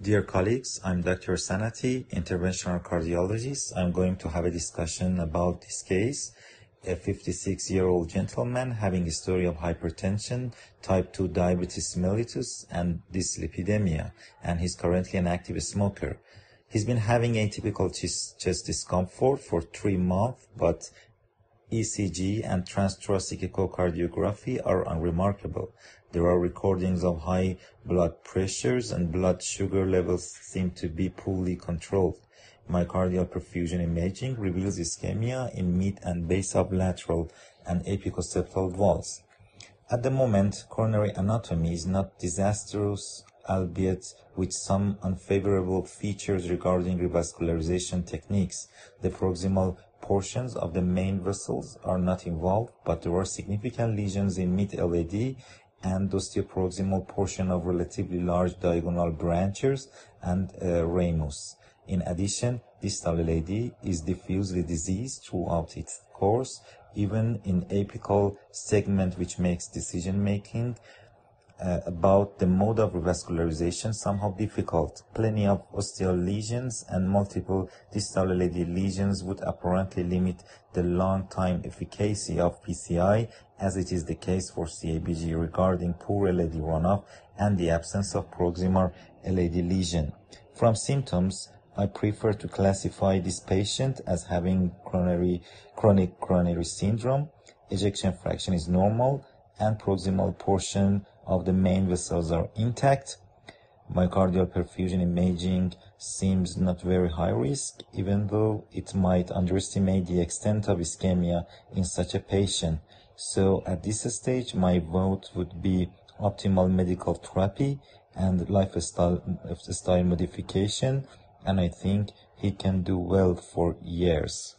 Dear colleagues, I'm Dr. Sanati, interventional cardiologist. I'm going to have a discussion about this case. A 56 year old gentleman having a history of hypertension, type 2 diabetes mellitus, and dyslipidemia, and he's currently an active smoker. He's been having atypical chest discomfort for three months, but ECG and transthoracic echocardiography are unremarkable. There are recordings of high blood pressures and blood sugar levels seem to be poorly controlled. Myocardial perfusion imaging reveals ischemia in mid and base lateral and apicoseptal valves. At the moment, coronary anatomy is not disastrous, albeit with some unfavorable features regarding revascularization techniques. The proximal portions of the main vessels are not involved, but there are significant lesions in mid-LAD and ostioproximal portion of relatively large diagonal branches and uh, ramus. In addition, distal LAD is diffusely diseased throughout its course, even in apical segment which makes decision making uh, about the mode of revascularization somehow difficult. Plenty of ostial lesions and multiple distal LAD lesions would apparently limit the long-time efficacy of PCI as it is the case for CABG regarding poor LAD runoff and the absence of proximal LAD lesion. From symptoms, I prefer to classify this patient as having coronary, chronic coronary syndrome. Ejection fraction is normal and proximal portion of the main vessels are intact. Myocardial perfusion imaging seems not very high risk, even though it might underestimate the extent of ischemia in such a patient. So at this stage, my vote would be optimal medical therapy and lifestyle, lifestyle modification, and I think he can do well for years.